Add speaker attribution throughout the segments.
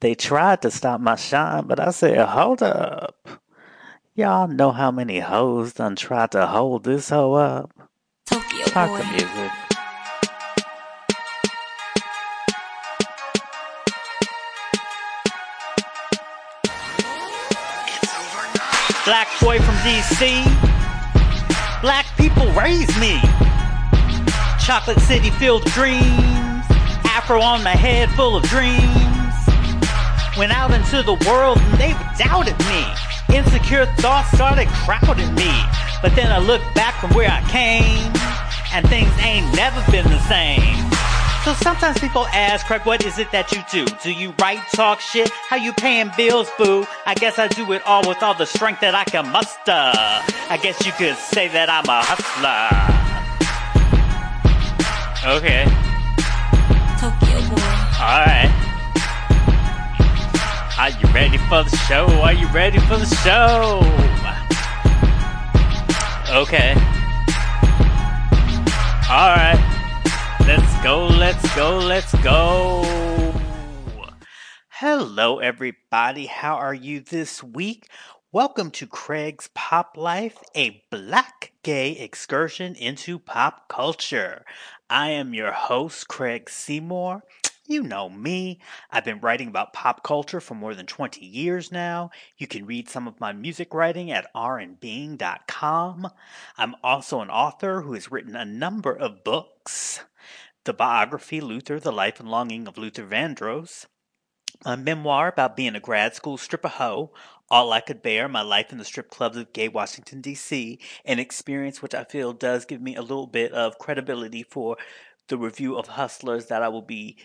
Speaker 1: They tried to stop my shine, but I said, hold up. Y'all know how many hoes done tried to hold this hoe up?
Speaker 2: Tokyo
Speaker 1: Talk
Speaker 2: boy.
Speaker 1: the music. Black boy from DC. Black people raised me. Chocolate city filled dreams. Afro on my head full of dreams. Went out into the world and they doubted me. Insecure thoughts started crowding me. But then I looked back from where I came, and things ain't never been the same. So sometimes people ask, Craig, what is it that you do? Do you write, talk shit? How you paying bills, boo? I guess I do it all with all the strength that I can muster. I guess you could say that I'm a hustler. Okay,
Speaker 2: Tokyo boy.
Speaker 1: alright. Are you ready for the show? Are you ready for the show? Okay. Alright. Let's go, let's go, let's go. Hello, everybody. How are you this week? Welcome to Craig's Pop Life, a black gay excursion into pop culture. I am your host, Craig Seymour. You know me. I've been writing about pop culture for more than 20 years now. You can read some of my music writing at randbeing.com. I'm also an author who has written a number of books. The biography Luther, The Life and Longing of Luther Vandross, a memoir about being a grad school stripper hoe, All I Could Bear, My Life in the Strip Clubs of Gay Washington, D.C., an experience which I feel does give me a little bit of credibility for the review of Hustlers that I will be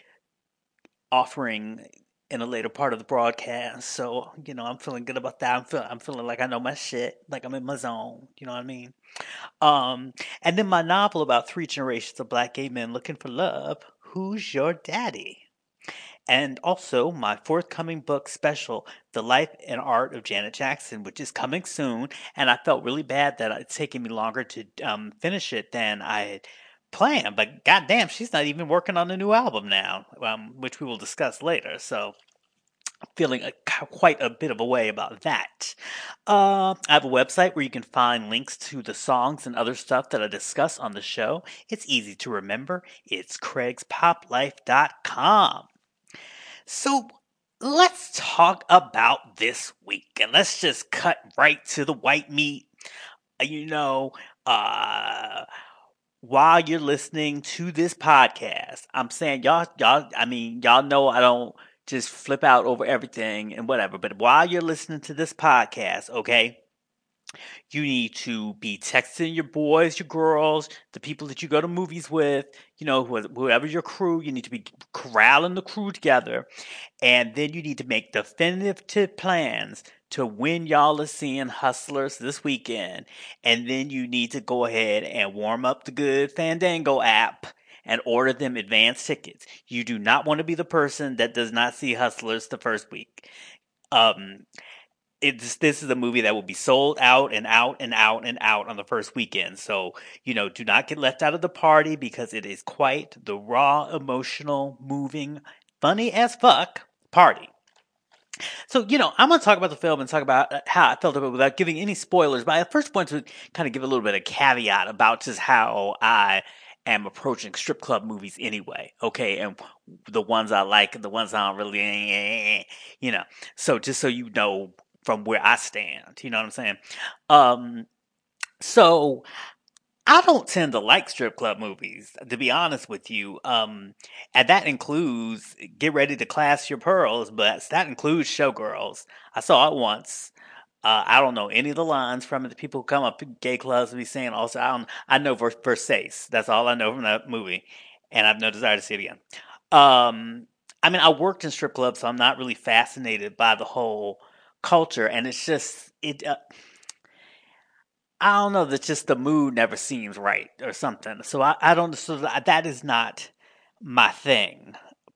Speaker 1: offering in a later part of the broadcast. So, you know, I'm feeling good about that. I'm feeling, I'm feeling like I know my shit, like I'm in my zone. You know what I mean? Um, and then my novel about three generations of black gay men looking for love. Who's your daddy? And also my forthcoming book special, The Life and Art of Janet Jackson, which is coming soon. And I felt really bad that it's taking me longer to um, finish it than I had planned. But goddamn, she's not even working on a new album now, um, which we will discuss later. So feeling a, quite a bit of a way about that. Uh, I have a website where you can find links to the songs and other stuff that I discuss on the show. It's easy to remember. It's craigspoplife.com. So let's talk about this week and let's just cut right to the white meat. Uh, You know, uh, while you're listening to this podcast, I'm saying y'all, y'all, I mean, y'all know I don't just flip out over everything and whatever, but while you're listening to this podcast, okay? You need to be texting your boys, your girls, the people that you go to movies with, you know, whoever your crew, you need to be corralling the crew together. And then you need to make definitive plans to when y'all are seeing Hustlers this weekend. And then you need to go ahead and warm up the good Fandango app and order them advance tickets. You do not want to be the person that does not see Hustlers the first week. Um, it's this is a movie that will be sold out and out and out and out on the first weekend. So, you know, do not get left out of the party because it is quite the raw, emotional, moving, funny as fuck party. So, you know, I'm going to talk about the film and talk about uh, how I felt about it without giving any spoilers. But I first want to kind of give a little bit of caveat about just how I am approaching strip club movies anyway. Okay. And the ones I like and the ones I don't really, eh, eh, eh, you know. So just so you know from where I stand, you know what I'm saying? Um, so I don't tend to like strip club movies, to be honest with you. Um, and that includes Get Ready to Class Your Pearls, but that includes Showgirls. I saw it once. Uh, I don't know any of the lines from it. The people who come up to gay clubs and be saying also, I don't, I know Vers- Versace. That's all I know from that movie. And I have no desire to see it again. Um, I mean, I worked in strip clubs, so I'm not really fascinated by the whole culture. And it's just, it, uh, I don't know. That just the mood never seems right or something. So I, I don't. So that is not my thing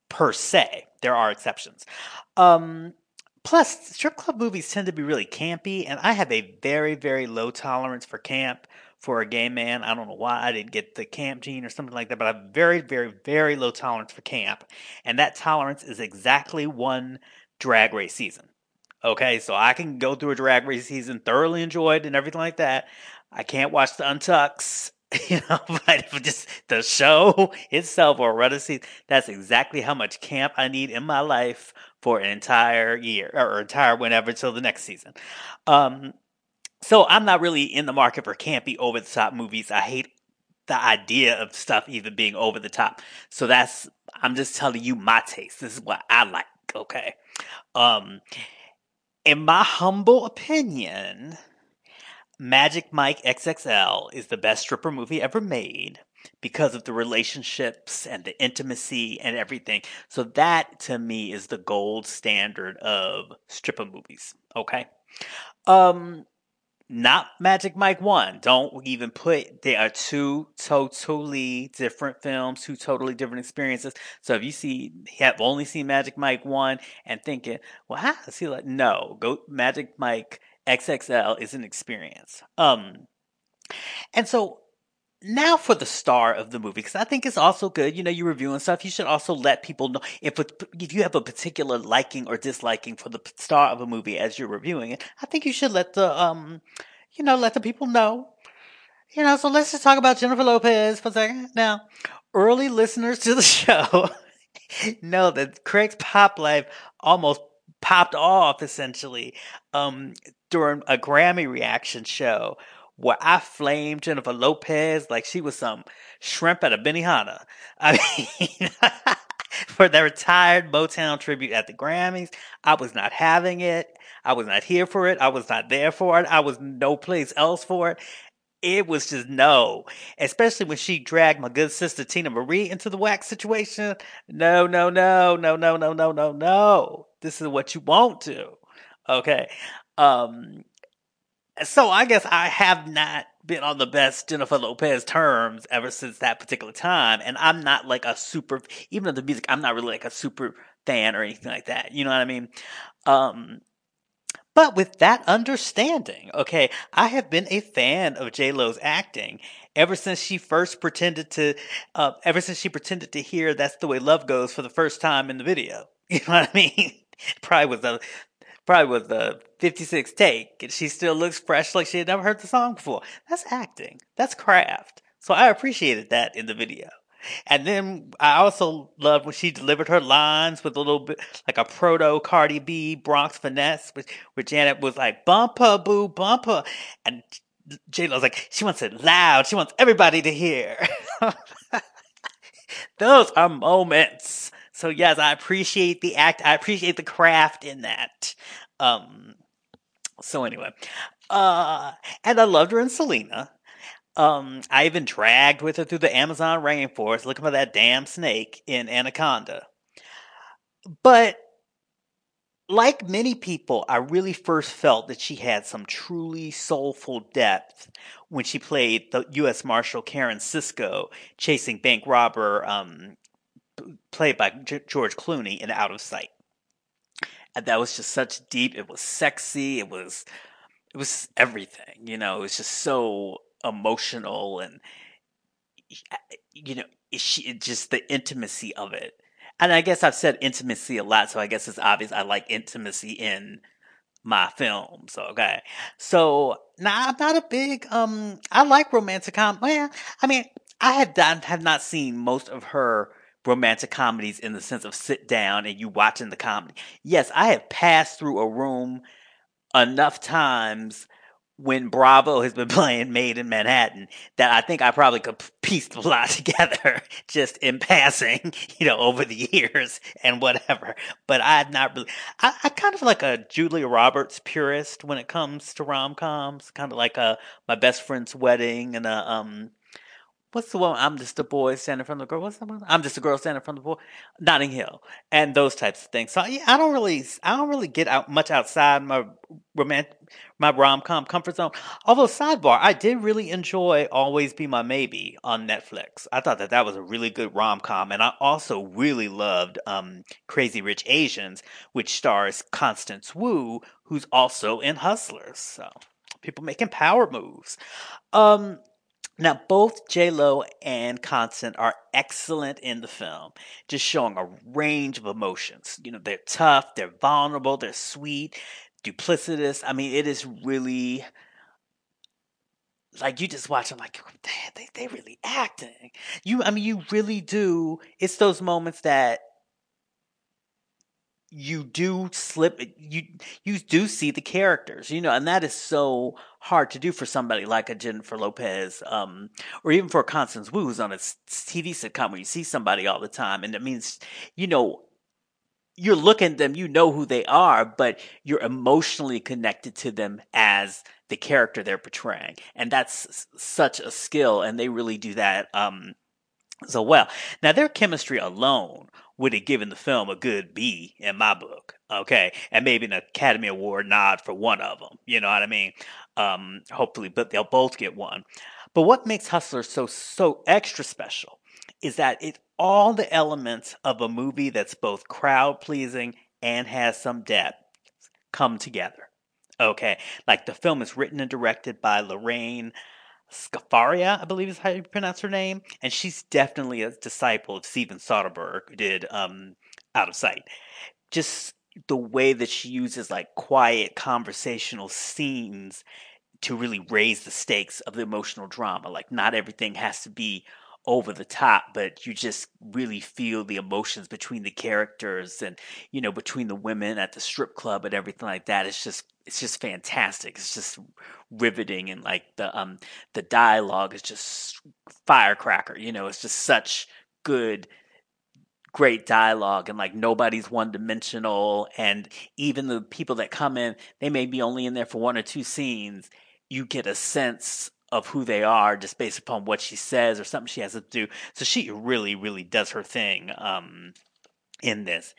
Speaker 1: per se. There are exceptions. Um, plus, strip club movies tend to be really campy, and I have a very very low tolerance for camp for a gay man. I don't know why I didn't get the camp gene or something like that, but I have very very very low tolerance for camp, and that tolerance is exactly one drag race season. Okay, so I can go through a drag race season, thoroughly enjoyed and everything like that. I can't watch the Untucks, you know, but just the show itself or run a season, that's exactly how much camp I need in my life for an entire year or entire whenever till the next season. Um, so I'm not really in the market for campy over the top movies. I hate the idea of stuff even being over the top. So that's I'm just telling you my taste. This is what I like, okay? Um in my humble opinion, Magic Mike XXL is the best stripper movie ever made because of the relationships and the intimacy and everything. So that to me is the gold standard of stripper movies, okay? Um not Magic Mike 1. Don't even put, they are two totally different films, two totally different experiences. So if you see, have only seen Magic Mike 1 and thinking, well, how does he like, no, go, Magic Mike XXL is an experience. Um, and so now for the star of the movie because I think it's also good. You know, you're reviewing stuff. You should also let people know if if you have a particular liking or disliking for the star of a movie as you're reviewing it. I think you should let the um, you know, let the people know. You know, so let's just talk about Jennifer Lopez for a second. Now, early listeners to the show know that Craig's pop life almost popped off essentially um during a Grammy reaction show where I flamed Jennifer Lopez like she was some shrimp at a Benihana. I mean, for the retired Motown tribute at the Grammys, I was not having it. I was not here for it. I was not there for it. I was no place else for it. It was just no, especially when she dragged my good sister Teena Marie into the wax situation. No, no, no, no, no, no, no, no, no. This is what you won't do. Okay. Um, so I guess I have not been on the best Jennifer Lopez terms ever since that particular time. And I'm not like a super, even of the music, I'm not really like a super fan or anything like that. You know what I mean? Um, but with that understanding, okay, I have been a fan of J Lo's acting ever since she first pretended to, uh, ever since she pretended to hear "That's the Way Love Goes" for the first time in the video. You know what I mean? Probably was the probably was the 56 take, and she still looks fresh like she had never heard the song before. That's acting. That's craft. So I appreciated that in the video. And then I also loved when she delivered her lines with a little bit like a proto Cardi B Bronx finesse, which Janet was like bumper boo bumper, and J Lo's like she wants it loud. She wants everybody to hear. Those are moments. So yes, I appreciate the act. I appreciate the craft in that. Um. So anyway, uh, and I loved her in Selena. Um, I even dragged with her through the Amazon rainforest looking for that damn snake in Anaconda. But like many people, I really first felt that she had some truly soulful depth when she played the U.S. Marshal Karen Sisco chasing bank robber um, played by G- George Clooney in Out of Sight. And that was just such deep. It was sexy. It was, it was everything. You know, it was just so emotional and, you know, she just the intimacy of it. And I guess I've said intimacy a lot, so I guess it's obvious I like intimacy in my films. Okay, so now I'm not a big um. I like romantic com. Well, I mean, I have done have not seen most of her romantic comedies in the sense of sit down and you watching the comedy. Yes, I have passed through a room enough times when Bravo has been playing Maid in Manhattan that I think I probably could piece the plot together just in passing, you know, over the years and whatever. But I'd not really, I, I kind of like a Julia Roberts purist when it comes to rom coms, kind of like a My Best Friend's Wedding and a, um, what's the one? I'm just a boy standing in front of the girl. What's the one? I'm just a girl standing in front of the boy. Notting Hill and those types of things. So yeah, I don't really, I don't really get out much outside my romantic, my rom com comfort zone. Although sidebar, I did really enjoy Always Be My Maybe on Netflix. I thought that that was a really good rom com, and I also really loved um, Crazy Rich Asians, which stars Constance Wu, who's also in Hustlers. So people making power moves. Um, Now, both J Lo and Constance are excellent in the film, just showing a range of emotions. You know, they're tough, they're vulnerable, they're sweet, duplicitous. I mean, it is really like you just watch them like damn, they they really acting. You, I mean, you really do. It's those moments that you do slip you you do see the characters you know and that is so hard to do for somebody like a jennifer lopez um or even for constance wu who's on a tv sitcom where you see somebody all the time and it means you know you're looking at them you know who they are but you're emotionally connected to them as the character they're portraying and that's such a skill and they really do that um so well. Now their chemistry alone would have given the film a good B in my book. Okay, and maybe an Academy Award nod for one of them. You know what I mean? Um, hopefully, but they'll both get one. But what makes Hustler so so extra special is that it's all the elements of a movie that's both crowd pleasing and has some depth come together. Okay, like the film is written and directed by Lorraine Scafaria, I believe is how you pronounce her name, and she's definitely a disciple of Steven Soderbergh, who did um, Out of Sight. Just the way that she uses like quiet conversational scenes to really raise the stakes of the emotional drama. Like, not everything has to be over the top, but you just really feel the emotions between the characters and, you know, between the women at the strip club and everything like that. It's just it's just fantastic. It's just riveting and like the um the dialogue is just firecracker, you know, it's just such good great dialogue and like nobody's one dimensional and even the people that come in, they may be only in there for one or two scenes. You get a sense of who they are just based upon what she says or something she has to do. So she really, really does her thing um, in this.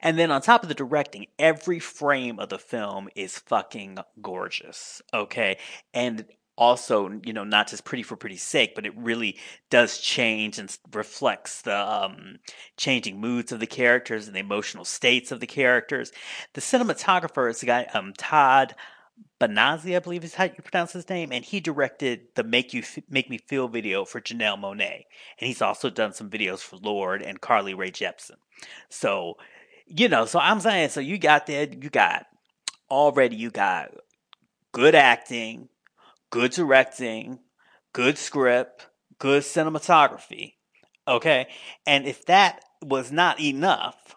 Speaker 1: And then on top of the directing, every frame of the film is fucking gorgeous. Okay. And also, you know, not just pretty for pretty's sake, but it really does change and reflects the um, changing moods of the characters and the emotional states of the characters. The cinematographer is the guy, um, Todd Banhazl, I believe is how you pronounce his name, and he directed the "Make You F- Make Me Feel" video for Janelle Monáe, and he's also done some videos for Lorde and Carly Rae Jepsen. So, you know, so I'm saying, so you got that, you got already, you got good acting, good directing, good script, good cinematography. Okay, and if that was not enough,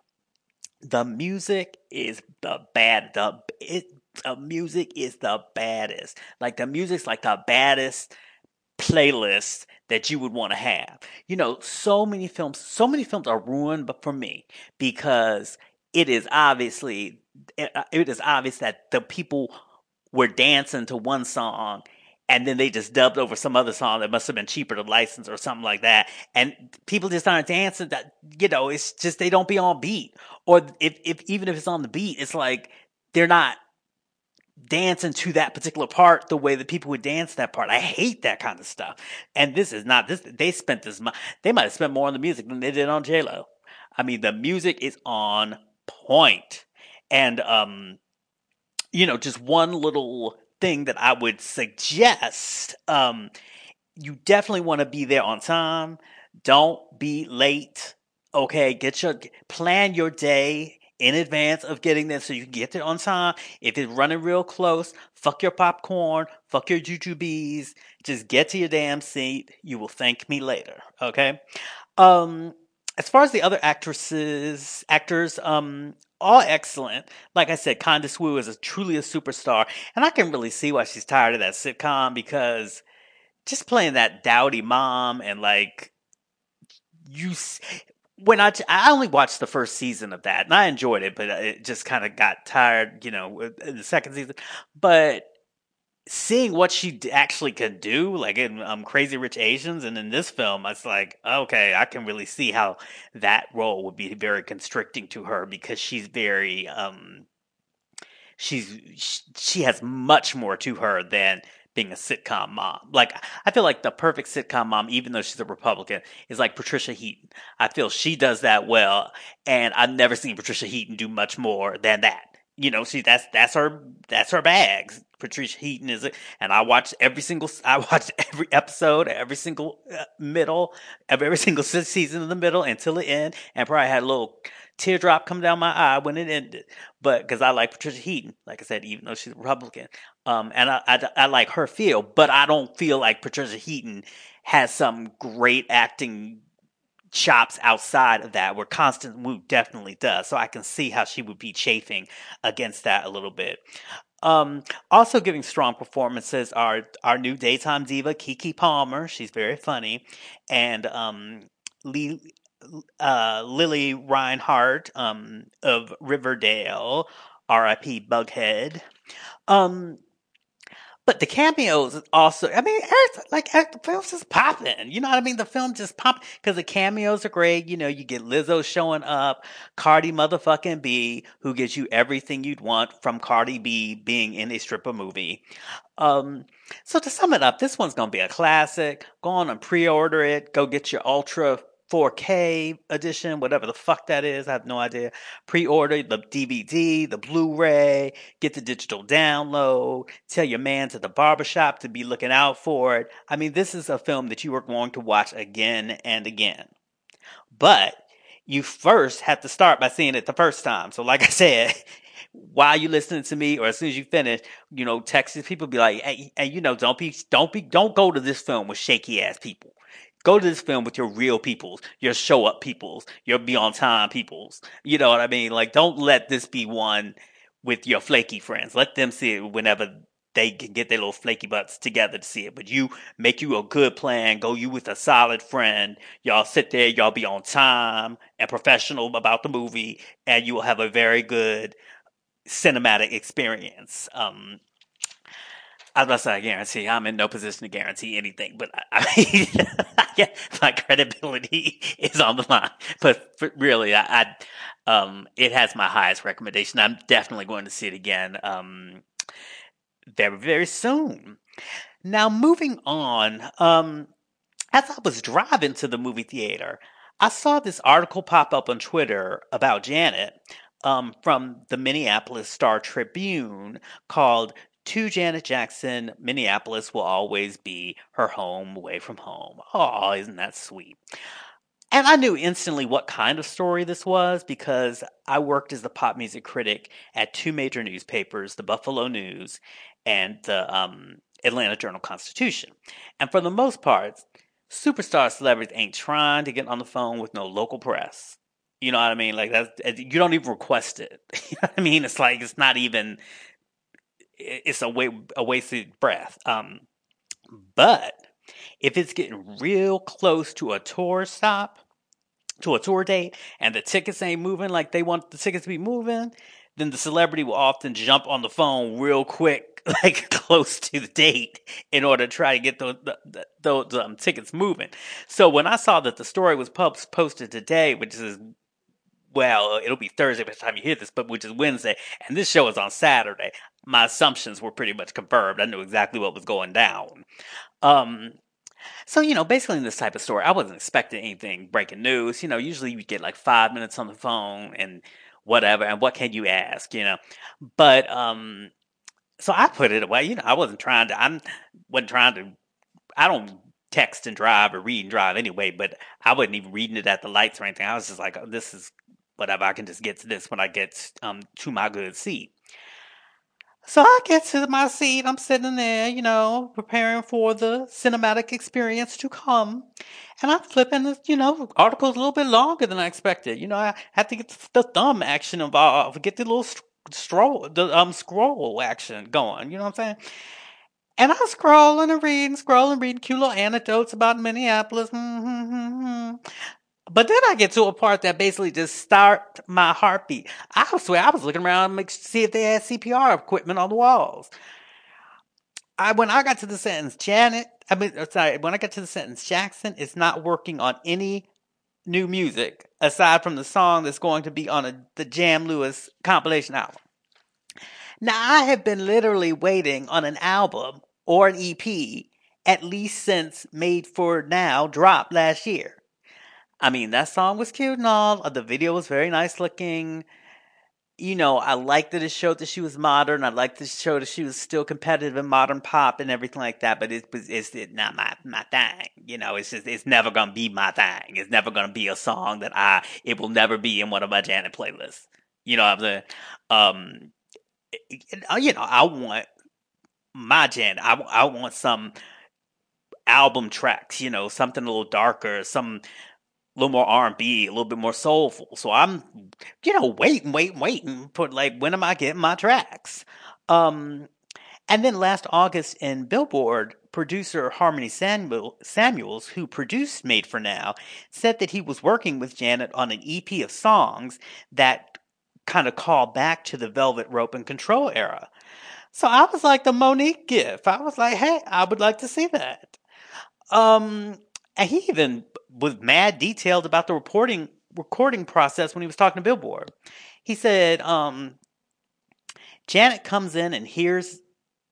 Speaker 1: the music is the bad. The it the music is the baddest. Like the music's like the baddest playlist that you would want to have. You know, so many films, so many films are ruined, but for me because it is obviously eh, uh, it is obvious that the people were dancing to one song and then they just dubbed over some other song that must have been cheaper to license or something like that. And people just aren't dancing that, you know, it's just they don't be on beat. Or if, if even if it's on the beat, it's like they're not dancing to that particular part the way that people would dance that part. I hate that kind of stuff. And this is not this. They spent this. They might have spent more on the music than they did on J Lo. I mean, the music is on point, and um, you know, just one little thing that I would suggest. Um, you definitely want to be there on time. Don't be late. Okay, get your plan your day in advance of getting there so you can get there on time. If it's running real close, fuck your popcorn, fuck your jujubes, just get to your damn seat. You will thank me later. Okay. Um, as far as the other actresses, actors, um, all excellent. Like I said, Constance Wu is a, truly a superstar, and I can really see why she's tired of that sitcom because just playing that dowdy mom and like you when I, I only watched the first season of that and I enjoyed it, but it just kind of got tired, you know, in the second season. But seeing what she actually could do, like in um, Crazy Rich Asians and in this film, it's like, okay, I can really see how that role would be very constricting to her because she's very, um, she's, she has much more to her than being a sitcom mom. Like I feel like the perfect sitcom mom, even though she's a Republican, is like Patricia Heaton. I feel she does that well, and I've never seen Patricia Heaton do much more than that. you know, she that's that's her that's her bags. Patricia Heaton is it, and I watched every single I watched every episode, every single uh, middle, of every single season of the middle until the end, and probably had a little teardrop come down my eye when it ended. But because I like Patricia Heaton, like I said, even though she's a Republican, um, and I, I I like her feel, but I don't feel like Patricia Heaton has some great acting chops outside of that where Constance Wu definitely does. So I can see how she would be chafing against that a little bit. Um, also giving strong performances are our new daytime diva Keke Palmer. She's very funny, and um, Lee, uh, Lili Reinhart um, of Riverdale, R.I.P. Bughead. Um, but the cameos also, I mean, like the film's just popping. You know what I mean? The film just popping because the cameos are great. You know, you get Lizzo showing up, Cardi motherfucking B, who gives you everything you'd want from Cardi B being in a stripper movie. Um, so to sum it up, this one's gonna be a classic. Go on and pre-order it. Go get your Ultra 4K edition, whatever the fuck that is. I have no idea. Pre-order the DVD, the Blu-ray, get the digital download, tell your man to the barbershop to be looking out for it. I mean, this is a film that you are going to watch again and again. But you first have to start by seeing it the first time. So like I said, while you listening to me or as soon as you finish, you know, Texas people be like, hey, and you know, don't be, don't be, don't go to this film with shaky ass people. Go to this film with your real peoples, your show up peoples, your be on time peoples. You know what I mean? Like, don't let this be one with your flaky friends. Let them see it whenever they can get their little flaky butts together to see it. But you make you a good plan. Go you with a solid friend. Y'all sit there. Y'all be on time and professional about the movie, and you will have a very good cinematic experience. Um, I was about to say I guarantee. I'm in no position to guarantee anything, but I, I mean, yeah, my credibility is on the line. But really, I, I, um, it has my highest recommendation. I'm definitely going to see it again, um, very very soon. Now, moving on, um, as I was driving to the movie theater, I saw this article pop up on Twitter about Janet um, from the Minneapolis Star Tribune called to Janet Jackson, Minneapolis will always be her home away from home. Oh, isn't that sweet? And I knew instantly what kind of story this was because I worked as the pop music critic at two major newspapers, the Buffalo News and the um, Atlanta Journal Constitution. And for the most part, superstar celebrities ain't trying to get on the phone with no local press. You know what I mean? Like that's you don't even request it. I mean? It's like it's not even it's a, wa- a wasted breath. Um, but if it's getting real close to a tour stop, to a tour date, and the tickets ain't moving like they want the tickets to be moving, then the celebrity will often jump on the phone real quick, like close to the date, in order to try to get those, the, those um, tickets moving. So when I saw that the story was posted today, which is well, it'll be Thursday by the time you hear this, but which is Wednesday, and this show is on Saturday. My assumptions were pretty much confirmed. I knew exactly what was going down. Um, so, you know, basically in this type of story, I wasn't expecting anything breaking news. You know, usually you get like five minutes on the phone and whatever, and what can you ask, you know? But, um, so I put it away. You know, I wasn't trying to, I'm, wasn't trying to, I don't text and drive or read and drive anyway, but I wasn't even reading it at the lights or anything. I was just like, oh, this is whatever. I can just get to this when I get um, to my good seat. So I get to my seat. I'm sitting there, you know, preparing for the cinematic experience to come. And I'm flipping, the, you know, articles a little bit longer than I expected. You know, I had to get the thumb action involved, get the little scroll, the um scroll action going. You know what I'm saying? And I'm scrolling and reading, scrolling, reading cute little anecdotes about Minneapolis. Mm-hmm. But then I get to a part that basically just start my heartbeat. I swear I was looking around to see if they had CPR equipment on the walls. I when I got to the sentence Janet, I mean uh, sorry, when I got to the sentence Jackson is not working on any new music aside from the song that's going to be on a, the Jam Lewis compilation album. Now I have been literally waiting on an album or an EP at least since Made for Now dropped last year. I mean, that song was cute and all. The video was very nice looking. you know, I liked that it showed that she was modern. I liked that it showed that she was still competitive in modern pop and everything like that. But it was it's, not my my thing. You know, it's just it's never gonna be my thing. It's never gonna be a song that I. It will never be in one of my Janet playlists. You know I'm saying? Um, you know, I want my Janet. I I want some album tracks. You know, something a little darker, some a little more R and B, a little bit more soulful. So I'm, you know, waiting, waiting, waiting. for like, when am I getting my tracks? Um, and then last August in Billboard, producer Harmony Samuel, Samuels, who produced Made for Now, said that he was working with Janet on an EP of songs that kind of call back to the Velvet Rope and Control era. So I was like the Monique gift. I was like, hey, I would like to see that. Um, and he even was mad detailed about the reporting recording process when he was talking to Billboard. He said, um, Janet comes in and hears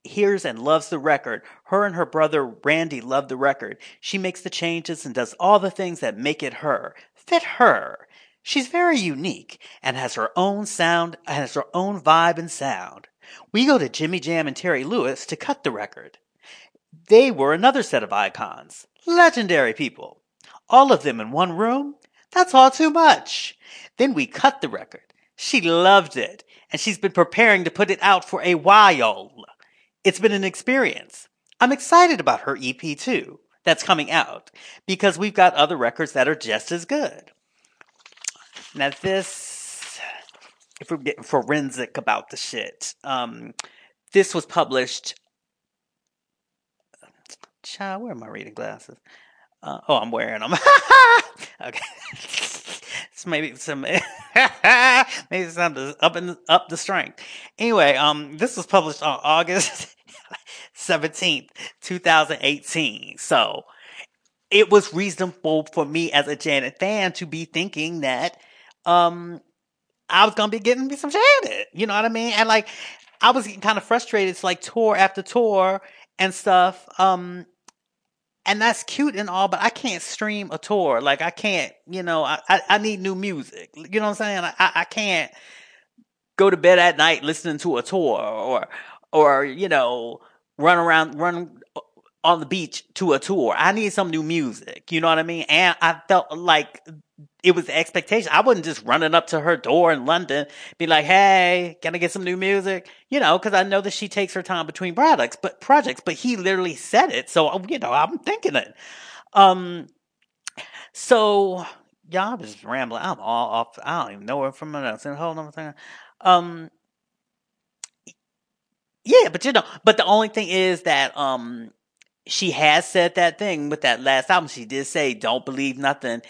Speaker 1: hears and loves the record. Her and her brother Randy love the record. She makes the changes and does all the things that make it her. Fit her. She's very unique and has her own sound and has her own vibe and sound. We go to Jimmy Jam and Terry Lewis to cut the record. They were another set of icons. Legendary people. All of them in one room? That's all too much. Then we cut the record. She loved it, and she's been preparing to put it out for a while. It's been an experience. I'm excited about her EP too, that's coming out, because we've got other records that are just as good. Now, this, if we're getting forensic about the shit, um, this was published Child, where are my reading glasses? Uh, oh, I'm wearing them. okay. so maybe some maybe some up and up the strength. Anyway, um, this was published on August seventeenth, two thousand eighteen. So it was reasonable for me as a Janet fan to be thinking that um I was gonna be getting me some Janet. You know what I mean? And like I was getting kind of frustrated. It's like tour after tour and stuff. Um, and that's cute and all, but I can't stream a tour. Like I can't, you know, I, I, I need new music. You know what I'm saying? I, I can't go to bed at night listening to a tour or, or, you know, run around, run on the beach to a tour. I need some new music. You know what I mean? And I felt like it was the expectation. I wasn't just running up to her door in London, be like, "Hey, can I get some new music?" You know, because I know that she takes her time between products, but projects. But he literally said it, so you know, I'm thinking it. Um, so y'all just rambling. I'm all off. I don't even know where from else. Hold on a second. Um, yeah, but you know, but the only thing is that um, she has said that thing with that last album. She did say, "Don't believe nothing."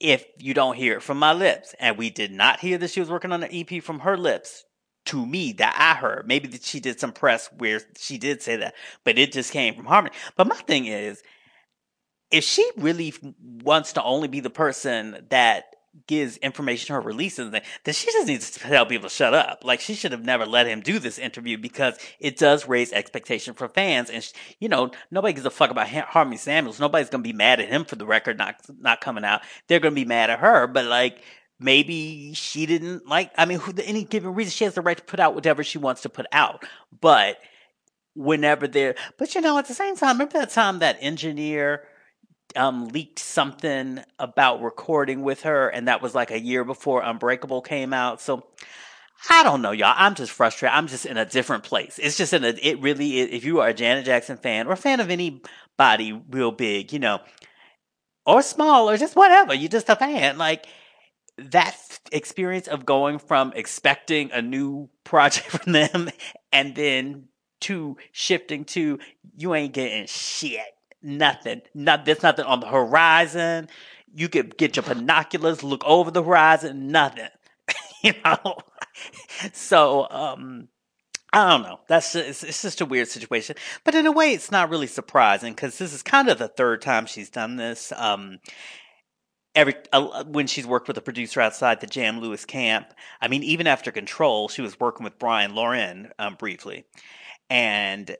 Speaker 1: if you don't hear it from my lips. And we did not hear that she was working on an EP from her lips to me that I heard. Maybe that she did some press where she did say that, but it just came from Harmony. But my thing is, if she really wants to only be the person that gives information or releases, then she just needs to tell people to shut up. Like she should have never let him do this interview because it does raise expectation for fans. And you know, nobody gives a fuck about Harmony Samuels. Nobody's gonna be mad at him for the record not not coming out. They're gonna be mad at her. But like maybe she didn't like. I mean, any given reason, she has the right to put out whatever she wants to put out. But whenever they're, but you know, at the same time, remember that time that engineer um, leaked something about recording with her, and that was like a year before Unbreakable came out. So I don't know, y'all. I'm just frustrated. I'm just in a different place. It's just in a. It really. If you are a Janet Jackson fan or a fan of anybody real big, you know, or small or just whatever, you're just a fan. Like that experience of going from expecting a new project from them and then to shifting to you ain't getting shit nothing. Not there's nothing on the horizon. You could get your binoculars, look over the horizon, nothing. you know. so um I don't know. That's just, it's, just a weird situation, but in a way, it's not really surprising because this is kind of the third time she's done this. Um, every uh, when she's worked with a producer outside the Jam Lewis camp. I mean, even after Control, she was working with Brian Loren um, briefly, and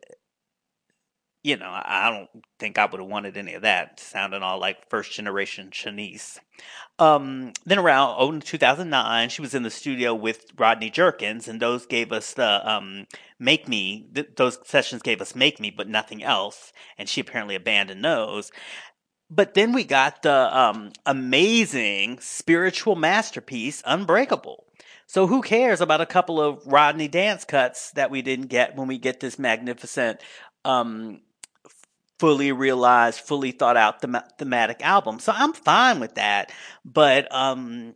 Speaker 1: you know, I don't think I would have wanted any of that. Sounding all like first generation Shanice. Um, then around oh, 2009, she was in the studio with Rodney Jerkins, and those gave us the um, Make Me. Th- those sessions gave us Make Me, but nothing else. And she apparently abandoned those. But then we got the um, amazing spiritual masterpiece, Unbreakable. So who cares about a couple of Rodney dance cuts that we didn't get when we get this magnificent um, fully realized, fully thought out them- thematic album. So I'm fine with that. But, um,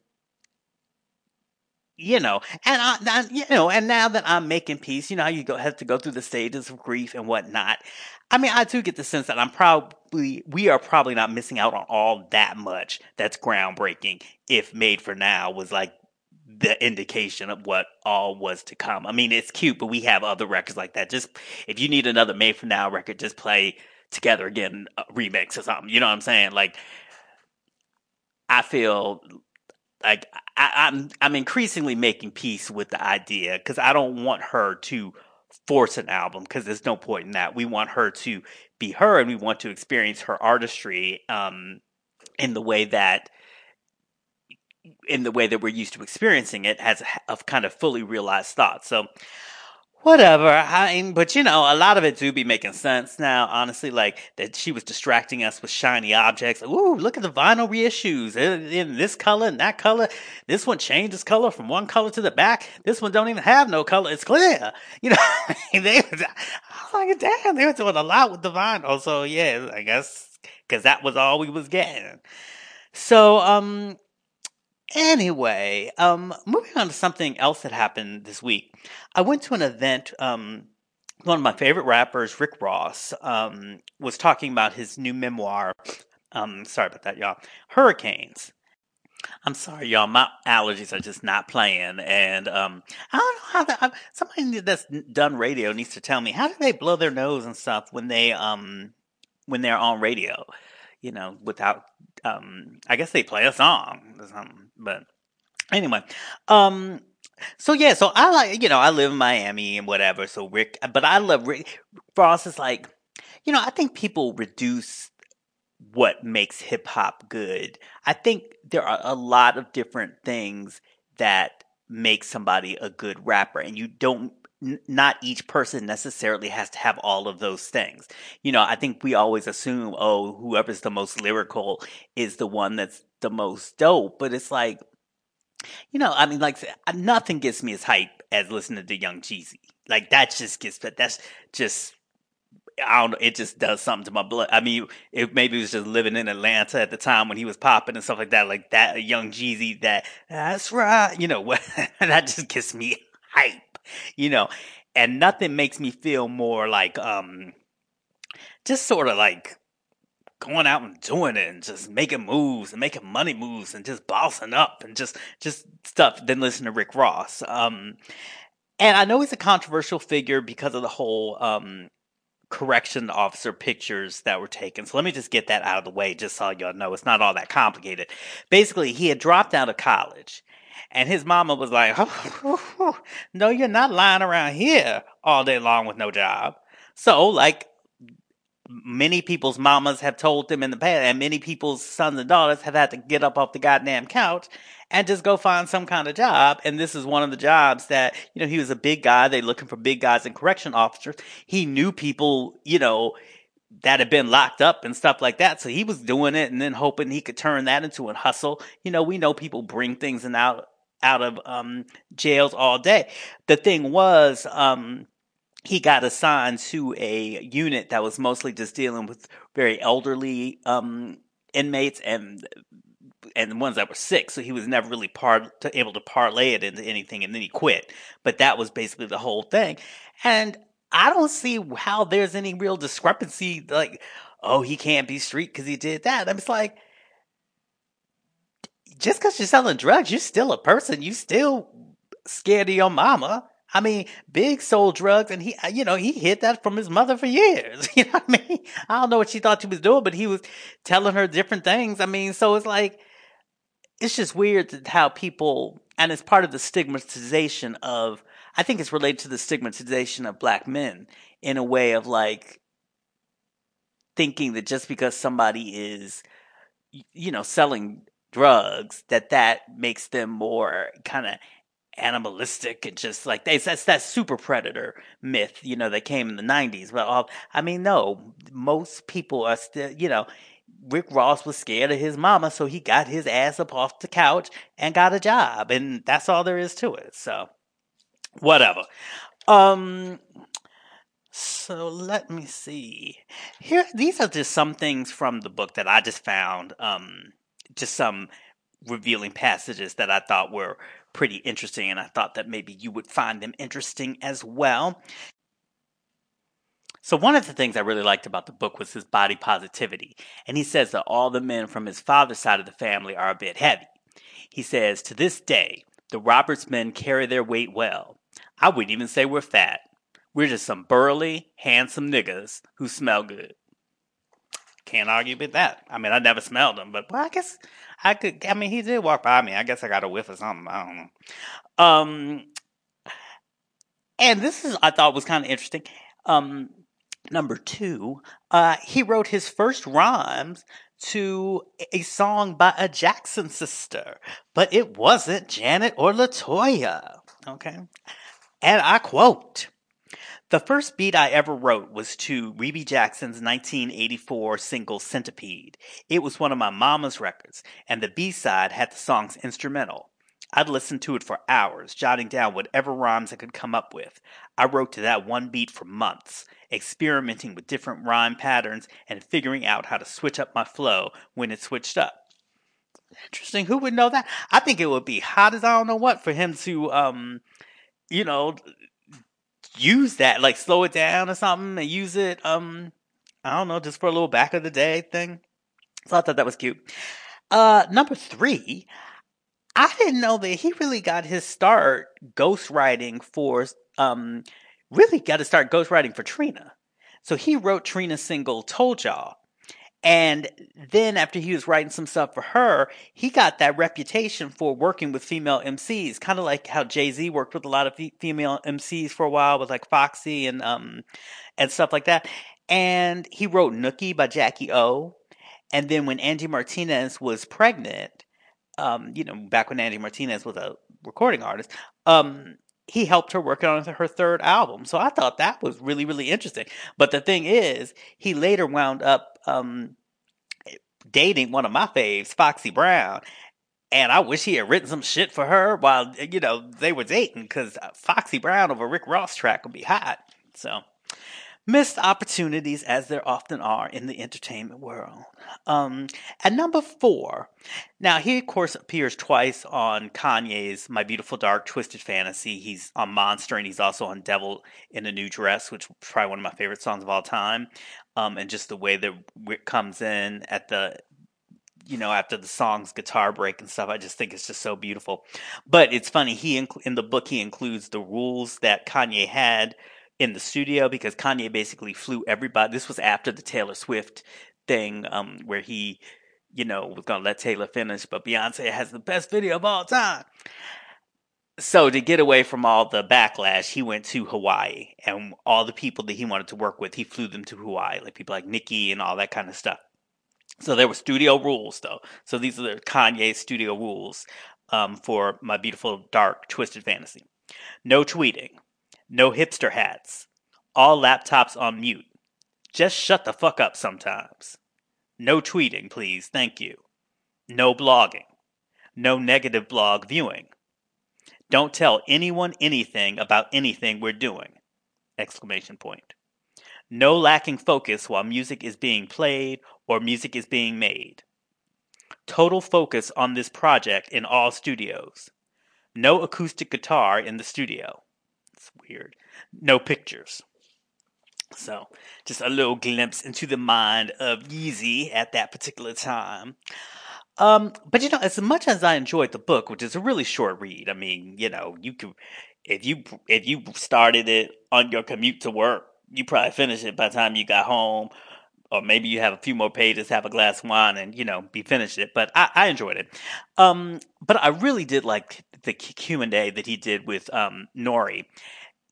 Speaker 1: you know, and I, I, you know, and now that I'm making peace, you know you go have to go through the stages of grief and whatnot. I mean, I do get the sense that I'm probably we are probably not missing out on all that much that's groundbreaking. If Made for Now was like the indication of what all was to come. I mean, it's cute, but we have other records like that. Just if you need another Made for Now record, just play Together Again remix or something. You know what I'm saying? Like, I feel like I, am I'm, I'm increasingly making peace with the idea because I don't want her to force an album because there's no point in that. We want her to be her and we want to experience her artistry um, in the way that in the way that we're used to experiencing it as a, a kind of fully realized thought. So whatever. I mean, but you know, a lot of it do be making sense now. Honestly, like that she was distracting us with shiny objects. Ooh, look at the vinyl reissues in, in this color and that color. This one changes color from one color to the back. This one don't even have no color. It's clear. You know, they. Was, I was like, damn, they were doing a lot with the vinyl. So yeah, I guess because that was all we was getting. So um, Anyway, um, moving on to something else that happened this week. I went to an event. Um, one of my favorite rappers, Rick Ross, um, was talking about his new memoir. Um, sorry about that, y'all. Hurricanes. I'm sorry, y'all. My allergies are just not playing, and um, I don't know how. That, somebody that's done radio needs to tell me how do they blow their nose and stuff when they um when they're on radio you know, without, um, I guess they play a song or something. But anyway, um, so yeah, so I like, you know, I live in Miami and whatever. So Rick, but I love Rick Ross is like, you know, I think people reduce what makes hip hop good. I think there are a lot of different things that make somebody a good rapper and you don't not each person necessarily has to have all of those things. You know, I think we always assume, oh, whoever's the most lyrical is the one that's the most dope. But it's like, you know, I mean, like nothing gets me as hype as listening to Young Jeezy. Like that just gets, that's just, I don't know, it just does something to my blood. I mean, it maybe it was just living in Atlanta at the time when he was popping and stuff like that, like that Young Jeezy, that, that's right, you know, what? that just gets me hype you know, and nothing makes me feel more like um just sort of like going out and doing it and just making moves and making money moves and just bossing up and just just stuff than listen to Rick Ross. Um and I know he's a controversial figure because of the whole um correction officer pictures that were taken. So let me just get that out of the way just so y'all know it's not all that complicated. Basically, he had dropped out of college and his mama was like, oh, No, you're not lying around here all day long with no job. So, like, many people's mamas have told them in the past, and many people's sons and daughters have had to get up off the goddamn couch and just go find some kind of job. And this is one of the jobs that, you know, he was a big guy. They looking for big guys and correction officers. He knew people, you know, that had been locked up and stuff like that. So he was doing it and then hoping he could turn that into a hustle. You know, we know people bring things in out out of um, jails all day. The thing was, um, he got assigned to a unit that was mostly just dealing with very elderly um, inmates and and the ones that were sick. So he was never really part able to parlay it into anything, and then he quit. But that was basically the whole thing. And I don't see how there's any real discrepancy. Like, oh, he can't be street because he did that. I'm just like just because you're selling drugs, you're still a person. You still scared of your mama. I mean, Big sold drugs, and he, uh, you know, he hid that from his mother for years. You know what I mean? I don't know what she thought she was doing, but he was telling her different things. I mean, so it's like, it's just weird how people, and it's part of the stigmatization of, I think it's related to the stigmatization of black men in a way of like, thinking that just because somebody is, you know, selling drugs, that that makes them more kind of animalistic and just like they that's that super predator myth you know that came in the 90s but i mean no most people are still you know rick ross was scared of his mama so he got his ass up off the couch and got a job and that's all there is to it so whatever. Um so let me see. Here these are just some things from the book that i just found um just some revealing passages that i thought were pretty interesting, and I thought that maybe you would find them interesting as well. So, one of the things I really liked about the book was his body positivity. And he says that all the men from his father's side of the family are a bit heavy. He says, To this day, the Roberts men carry their weight well. I wouldn't even say we're fat. We're just some burly, handsome niggas who smell good. Can't argue with that. I mean, I never smelled them, but well, I guess I could. I mean, he did walk by me. I guess I got a whiff or something. I don't know. Um, and this is I thought was kind of interesting. Um, number two, uh, he wrote his first rhymes to a song by a Jackson sister, but it wasn't Janet or Latoya. Okay, and I quote. The first beat I ever wrote was to Rebbie Jackson's 1984 single Centipede. It was one of my mama's records, and the B-side had the song's instrumental. I'd listen to it for hours, jotting down whatever rhymes I could come up with. I wrote to that one beat for months, experimenting with different rhyme patterns and figuring out how to switch up my flow when it switched up. Interesting. Who would know that? I think it would be hot as I don't know what for him to, um, you know, use that, like slow it down or something and use it, um, I don't know, just for a little back of the day thing. So I thought that was cute. Uh, number three, I didn't know that he really got his start ghostwriting for, um, really got to start ghostwriting for Trina. So he wrote Trina's single Told Y'all. And then after he was writing some stuff for her, he got that reputation for working with female MCs, kind of like how Jay Z worked with a lot of female MCs for a while, with like Foxy and um and stuff like that. And he wrote Nookie by Jacki-O. And then when Angie Martinez was pregnant, um, you know, back when Angie Martinez was a recording artist, um, he helped her work on her third album. So I thought that was really, really interesting. But the thing is, he later wound up um, dating one of my faves, Foxy Brown. And I wish he had written some shit for her while, you know, they were dating, because Foxy Brown over Rick Ross track would be hot. So, missed opportunities as there often are in the entertainment world. Um, at number four, now he of course appears twice on Kanye's "My Beautiful Dark Twisted Fantasy." He's on Monster, and he's also on "Devil in a New Dress," which is probably one of my favorite songs of all time. Um, and just the way that Rick comes in at the you know, after the song's guitar break and stuff, I just think it's just so beautiful. But it's funny, he in the book he includes the rules that Kanye had in the studio because Kanye basically flew everybody. This was after the Taylor Swift thing, um, where he, you know, was gonna let Taylor finish, but Beyonce has the best video of all time. So to get away from all the backlash, he went to Hawaii, and all the people that he wanted to work with, he flew them to Hawaii, like people like Nicki and all that kind of stuff. So there were studio rules, though. So these are the Kanye studio rules um, for my beautiful dark twisted fantasy. No tweeting. No hipster hats. All laptops on mute. Just shut the fuck up sometimes. No tweeting, please. Thank you. No blogging. No negative blog viewing. Don't tell anyone anything about anything we're doing. Exclamation point. No lacking focus while music is being played or music is being made. Total focus on this project in all studios. No acoustic guitar in the studio. It's weird. No pictures. So, just a little glimpse into the mind of Yeezy at that particular time. Um, but you know, as much as I enjoyed the book, which is a really short read, I mean, you know, you could if you if you started it on your commute to work, you probably finish it by the time you got home, or maybe you have a few more pages, have a glass of wine, and you know, be finished it. But I, I enjoyed it. Um, but I really did like the Q and A that he did with um, Nori.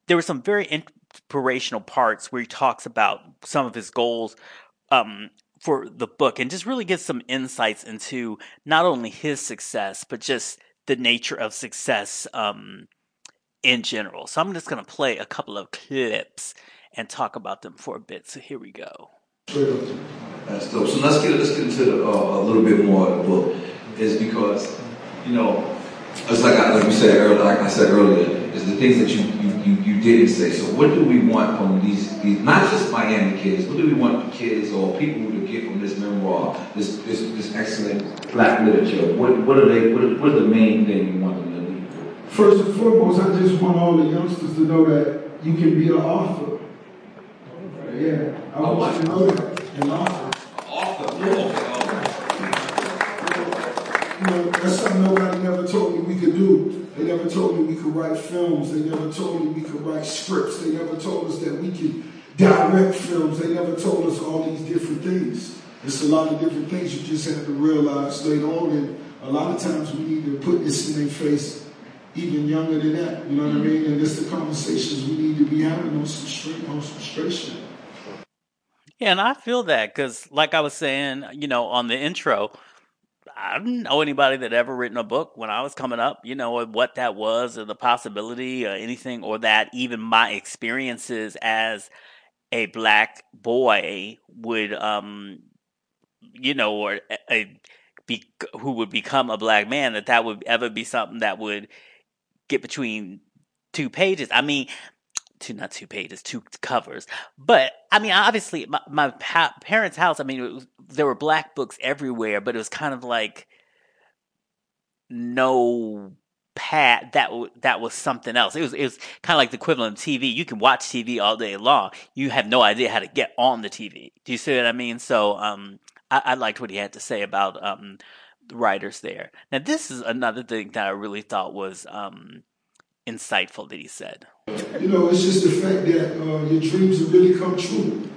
Speaker 1: There were some very inspirational parts where he talks about some of his goals um, for the book and just really get some insights into not only his success but just the nature of success um, in general. So I'm just going to play a couple of clips and talk about them for a bit. So here we go.
Speaker 3: That's dope. So let's get let's get into the, uh, a little bit more of the book. Is because you know, it's like I, like we said earlier, like I said earlier, is the things that you, you you you didn't say. So what do we want from these, these not just Miami kids? What do we want kids or people to get from this memoir, this this, this excellent black literature? What what are they? What are, what are the main thing you want them to leave?
Speaker 4: First and foremost, I just want all the youngsters to know that you can be an author. Yeah, I you to know that. Author.
Speaker 3: Author.
Speaker 4: You know, that's something nobody never told me we could do. They never told me we could write films. They never told me we could write scripts. They never told us that we could direct films. They never told us all these different things. It's a lot of different things you just have to realize later on. And a lot of times we need to put this in their face even younger than that. You know what I mm-hmm. mean? And it's the conversations we need to be having on some straight, on some straight shit.
Speaker 1: Yeah, and I feel that because, like I was saying, you know, on the intro, I didn't know anybody that ever written a book when I was coming up, you know, what that was or the possibility or anything, or that even my experiences as a black boy would, um, you know, or a, be, who would become a black man, that that would ever be something that would get between two pages. I mean, two not two pages, two covers. But I mean, obviously, my, my pa- parents' house. I mean, was, there were black books everywhere, but it was kind of like no pad that that was something else. It was it was kind of like the equivalent of TV. You can watch TV all day long. You have no idea how to get on the TV. Do you see what I mean? So, um, I, I liked what he had to say about um the writers there. Now, this is another thing that I really thought was um insightful that he said.
Speaker 4: You know, it's just the fact that uh, your dreams have really come true.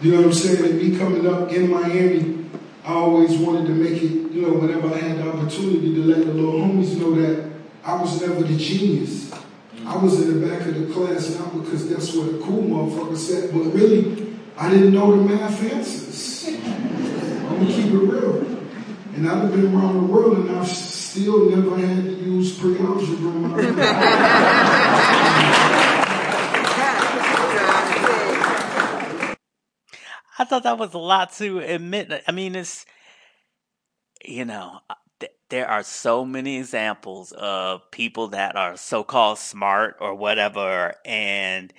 Speaker 4: You know what I'm saying? And me coming up in Miami, I always wanted to make it, you know, whenever I had the opportunity to let the little homies know that I was never the genius. I was in the back of the class not because that's what the cool motherfucker said, but really, I didn't know the math answers. I'm gonna keep it real. And I've been around the world and I've still never had to use pre-algebra in my.
Speaker 1: I thought that was a lot to admit. I mean, it's you know, uh, th- there are so many examples of people that are so-called smart or whatever, and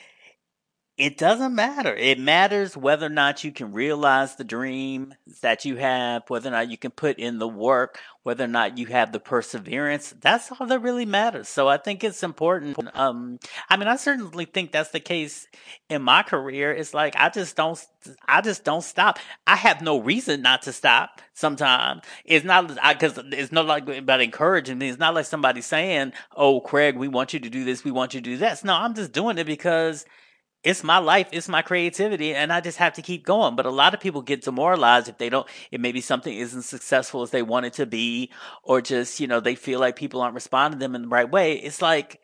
Speaker 1: it doesn't matter. It matters whether or not you can realize the dream that you have, whether or not you can put in the work, whether or not you have the perseverance. That's all that really matters. So I think it's important. Um, I mean, I certainly think that's the case in my career. It's like I just don't, I just don't stop. I have no reason not to stop. Sometimes it's not because it's not like about encouraging me. It's not like somebody saying, "Oh, Craig, we want you to do this. We want you to do that." No, I'm just doing it because it's my life, it's my creativity, and I just have to keep going. But a lot of people get demoralized if they don't, if maybe something isn't successful as they want it to be, or just, you know, they feel like people aren't responding to them in the right way. It's like,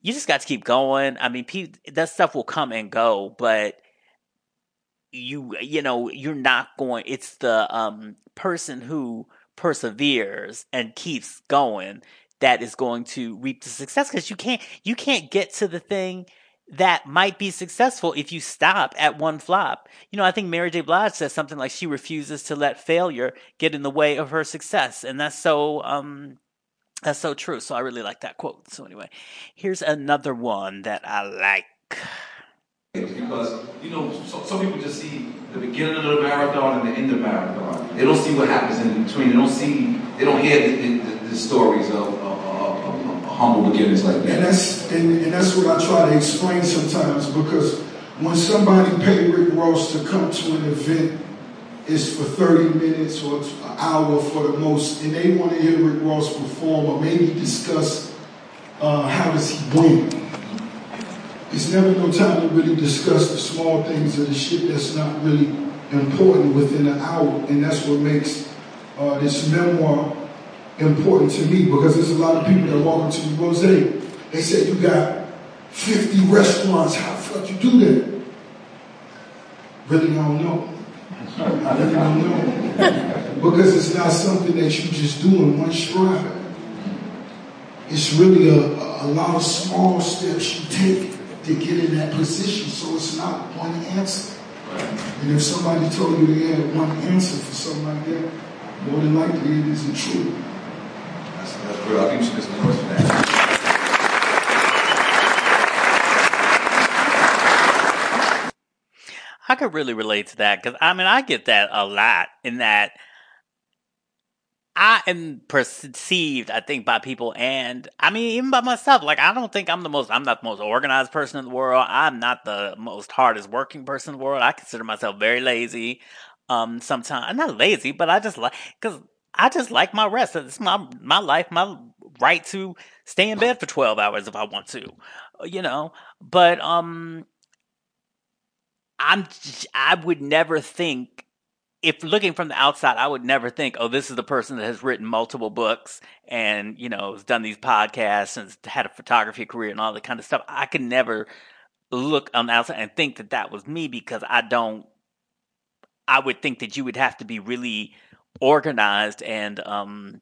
Speaker 1: you just got to keep going. I mean, pe- that stuff will come and go, but you, you know, you're not going, it's the, um, person who perseveres and keeps going that is going to reap the success because you can't, you can't get to the thing that might be successful if you stop at one flop. You know, I think Mary J. Blige says something like she refuses to let failure get in the way of her success, and that's so um that's so true. So I really like that quote. So anyway, here's another one that I like.
Speaker 3: Because, you know, so, some people just see the beginning of the marathon and the end of the marathon. They don't see what happens in between. They don't see, they don't hear the, the, the stories of, humble beginnings like
Speaker 4: And that's and, and that's what I try to explain sometimes because when somebody paid Rick Ross to come to an event, it's for 30 minutes or an hour for the most, and they want to hear Rick Ross perform or maybe discuss uh, how does he win. It's never no time to really discuss the small things of the shit that's not really important within an hour, and that's what makes uh, this memoir important to me because there's a lot of people that walk into me, Rose, they said you got 50 restaurants. How the fuck you do that? Really, don't know. I really don't know. Because it's not something that you just do in one stride. It's really a, a lot of small steps you take to get in that position. So it's not one answer. And if somebody told you they had one answer for something like that, more than likely it isn't true.
Speaker 3: That.
Speaker 1: I could really relate to that because I mean I get that a lot in that I am perceived, I think, by people and I mean even by myself. Like I don't think I'm the most I'm not the most organized person in the world. I'm not the most hardest working person in the world. I consider myself very lazy. Um sometimes I'm not lazy, but I just like because I just like my rest. It's my my life, my right to stay in bed for twelve hours if I want to. You know. But um I'm I would never think if looking from the outside, I would never think, oh, this is the person that has written multiple books and you know has done these podcasts and had a photography career and all that kind of stuff. I could never look on the outside and think that that was me because I don't. I would think that you would have to be really organized and um,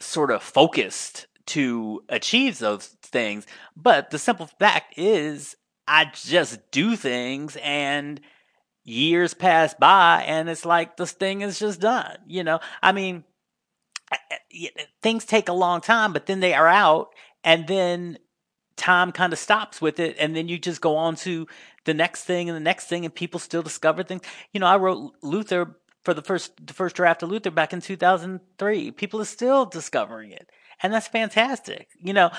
Speaker 1: sort of focused to achieve those things. But the simple fact is, I just do things and years pass by and it's like this thing is just done. You know, I mean, things take a long time, but then they are out and then time kind of stops with it and then you just go on to the next thing and the next thing and people still discover things. You know, I wrote Luther for the first the first draft of Luther back in 2003. People are still discovering it. And that's fantastic. You know,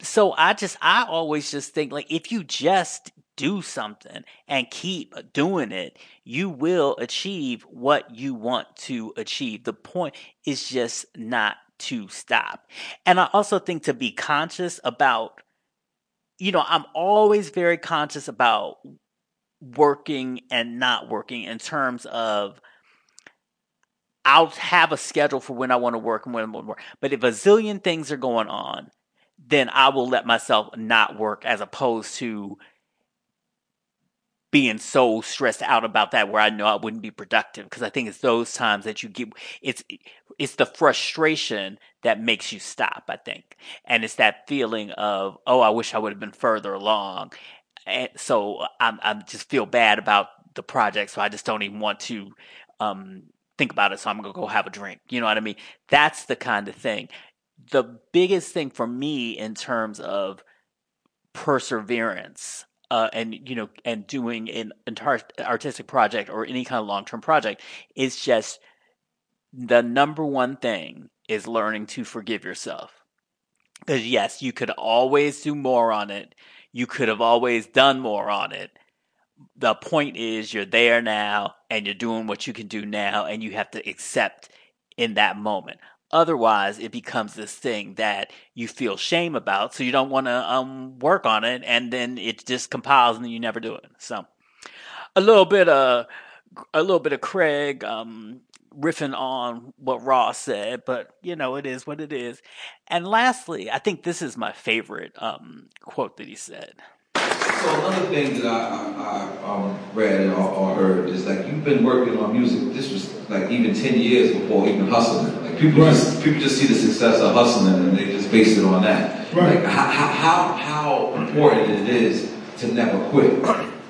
Speaker 1: so I just I always just think like if you just do something and keep doing it, you will achieve what you want to achieve. The point is just not to stop. And I also think to be conscious about you know, I'm always very conscious about working and not working in terms of I'll have a schedule for when I want to work and when I want to work. But if a zillion things are going on, then I will let myself not work as opposed to being so stressed out about that where I know I wouldn't be productive. Because I think it's those times that you get it's it's the frustration that makes you stop I think. And it's that feeling of oh I wish I would have been further along and so I'm I just feel bad about the project so I just don't even want to um, think about it so I'm going to go have a drink you know what I mean? That's the kind of thing. The biggest thing for me in terms of perseverance uh, and you know and doing an entire artistic project or any kind of long-term project is just the number one thing is learning to forgive yourself. Because yes you could always do more on it you could have always done more on it the point is you're there now and you're doing what you can do now and you have to accept in that moment Otherwise, it becomes this thing that you feel shame about, so you don't want to um, work on it, and then it just compiles, and then you never do it. So, a little bit of a little bit of Craig um, riffing on what Ross said, but you know it is what it is. And lastly, I think this is my favorite um, quote that he said.
Speaker 3: So another thing that I, I, I um, read or, or, heard is like you've been working on music. This was like even ten years before even hustling. Like people right. just people just see the success of hustling and they just base it on that. Right. Like how how how important it is to never quit.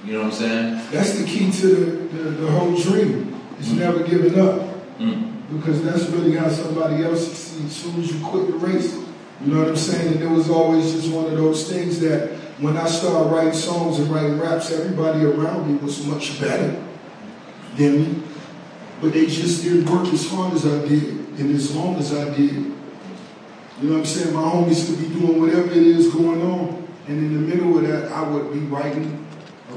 Speaker 3: You know what I'm saying?
Speaker 4: That's the key to the, the, the whole dream. It's mm never giving up. mm Because that's really how somebody else succeeds. As soon as you quit the race. You know what I'm saying? And it was always just one of those things that when I started writing songs and writing raps, everybody around me was much better than me. But they just didn't work as hard as I did and as long as I did. You know what I'm saying? My homies could be doing whatever it is going on. And in the middle of that, I would be writing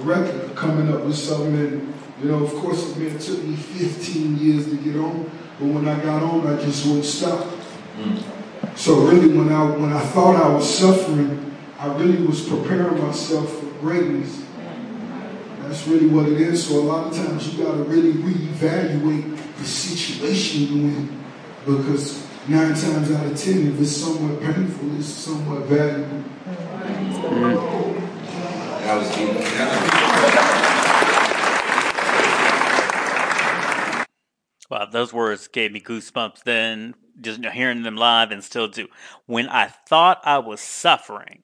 Speaker 4: record, coming up with something. And, you know, of course, it took me 15 years to get on. But when I got on, I just wouldn't stop. Mm. So really, when I, when I thought I was suffering, I really was preparing myself for greatness. That's really what it is. So a lot of times you got to really reevaluate the situation you're in. Because nine times out of ten, if it's somewhat painful, it's somewhat valuable.
Speaker 3: That was deep.
Speaker 1: Wow, those words gave me goosebumps then, just hearing them live and still do. When I thought I was suffering,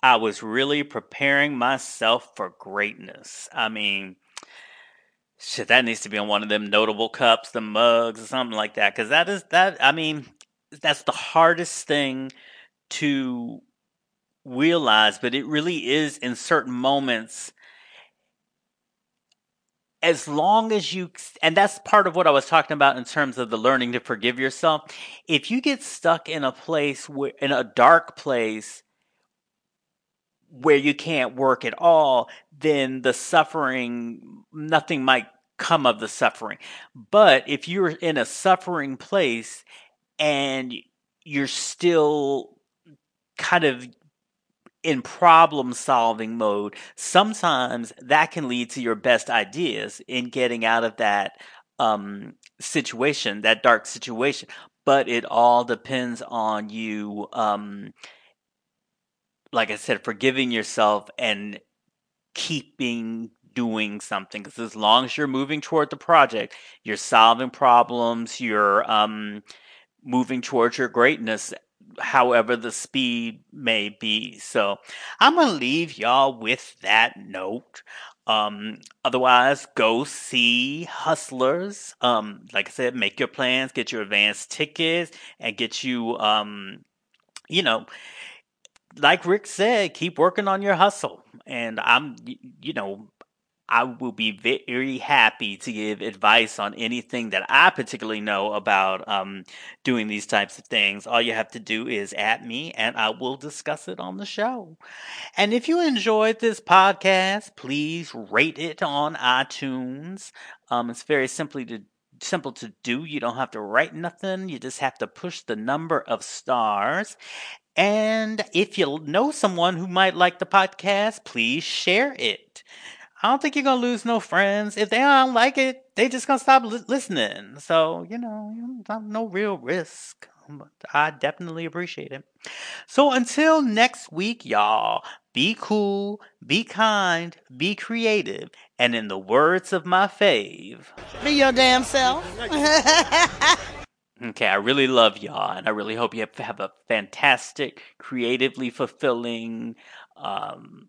Speaker 1: I was really preparing myself for greatness. I mean, shit, that needs to be on one of them notable cups, the mugs, or something like that. Because that is that. I mean, that's the hardest thing to realize, but it really is in certain moments as long as you and that's part of what i was talking about in terms of the learning to forgive yourself. If you get stuck in a place where in a dark place where you can't work at all then the suffering nothing might come of the suffering. But if you're in a suffering place and you're still kind of in problem solving mode, sometimes that can lead to your best ideas in getting out of that um, situation, that dark situation. But it all depends on you, um, like I said, forgiving yourself and keeping doing something. Because as long as you're moving toward the project, you're solving problems, you're um, moving towards your greatness however the speed may be. So I'm going to leave y'all with that note. Um, otherwise, go see Hustlers. Um, like I said, make your plans, get your advance tickets, and get you, um, you know, like Rick said, keep working on your hustle. And I'm, you know, I will be very happy to give advice on anything that I particularly know about um, doing these types of things. All you have to do is at me and I will discuss it on the show. And if you enjoyed this podcast, please rate it on iTunes. Um, it's very simply to simple to do. You don't have to write nothing. You just have to push the number of stars. And if you know someone who might like the podcast, please share it. I don't think you're gonna lose no friends. If they don't like it, they just gonna stop li- listening. So you know, no real risk. But I definitely appreciate it. So until next week, y'all, be cool, be kind, be creative, and in the words of my fave,
Speaker 5: Be your damn self.
Speaker 1: Okay, I really love y'all, and I really hope you have, have a fantastic, creatively fulfilling, um,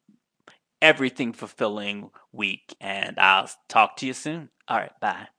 Speaker 1: everything fulfilling week. And I'll talk to you soon. All right, bye.